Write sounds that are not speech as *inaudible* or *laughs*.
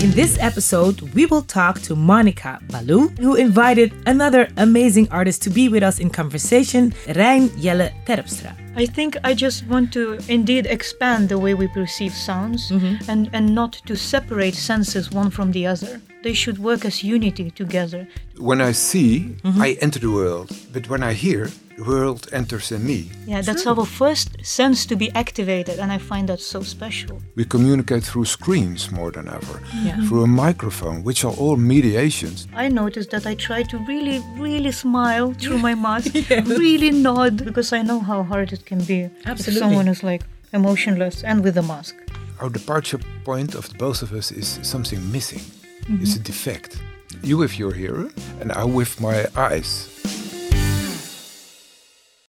In this episode, we will talk to Monica Baloo, who invited another amazing artist to be with us in conversation, Rein Jelle Terpstra. I think I just want to indeed expand the way we perceive sounds mm-hmm. and, and not to separate senses one from the other. They should work as unity together. When I see, mm-hmm. I enter the world, but when I hear, the world enters in me. Yeah, that's our first sense to be activated, and I find that so special. We communicate through screens more than ever, through a microphone, which are all mediations. I noticed that I try to really, really smile through my mask, *laughs* really nod, because I know how hard it can be Absolutely. if someone is like emotionless and with a mask. Our departure point of both of us is something missing. It's a defect. You with your hearing, and I with my eyes.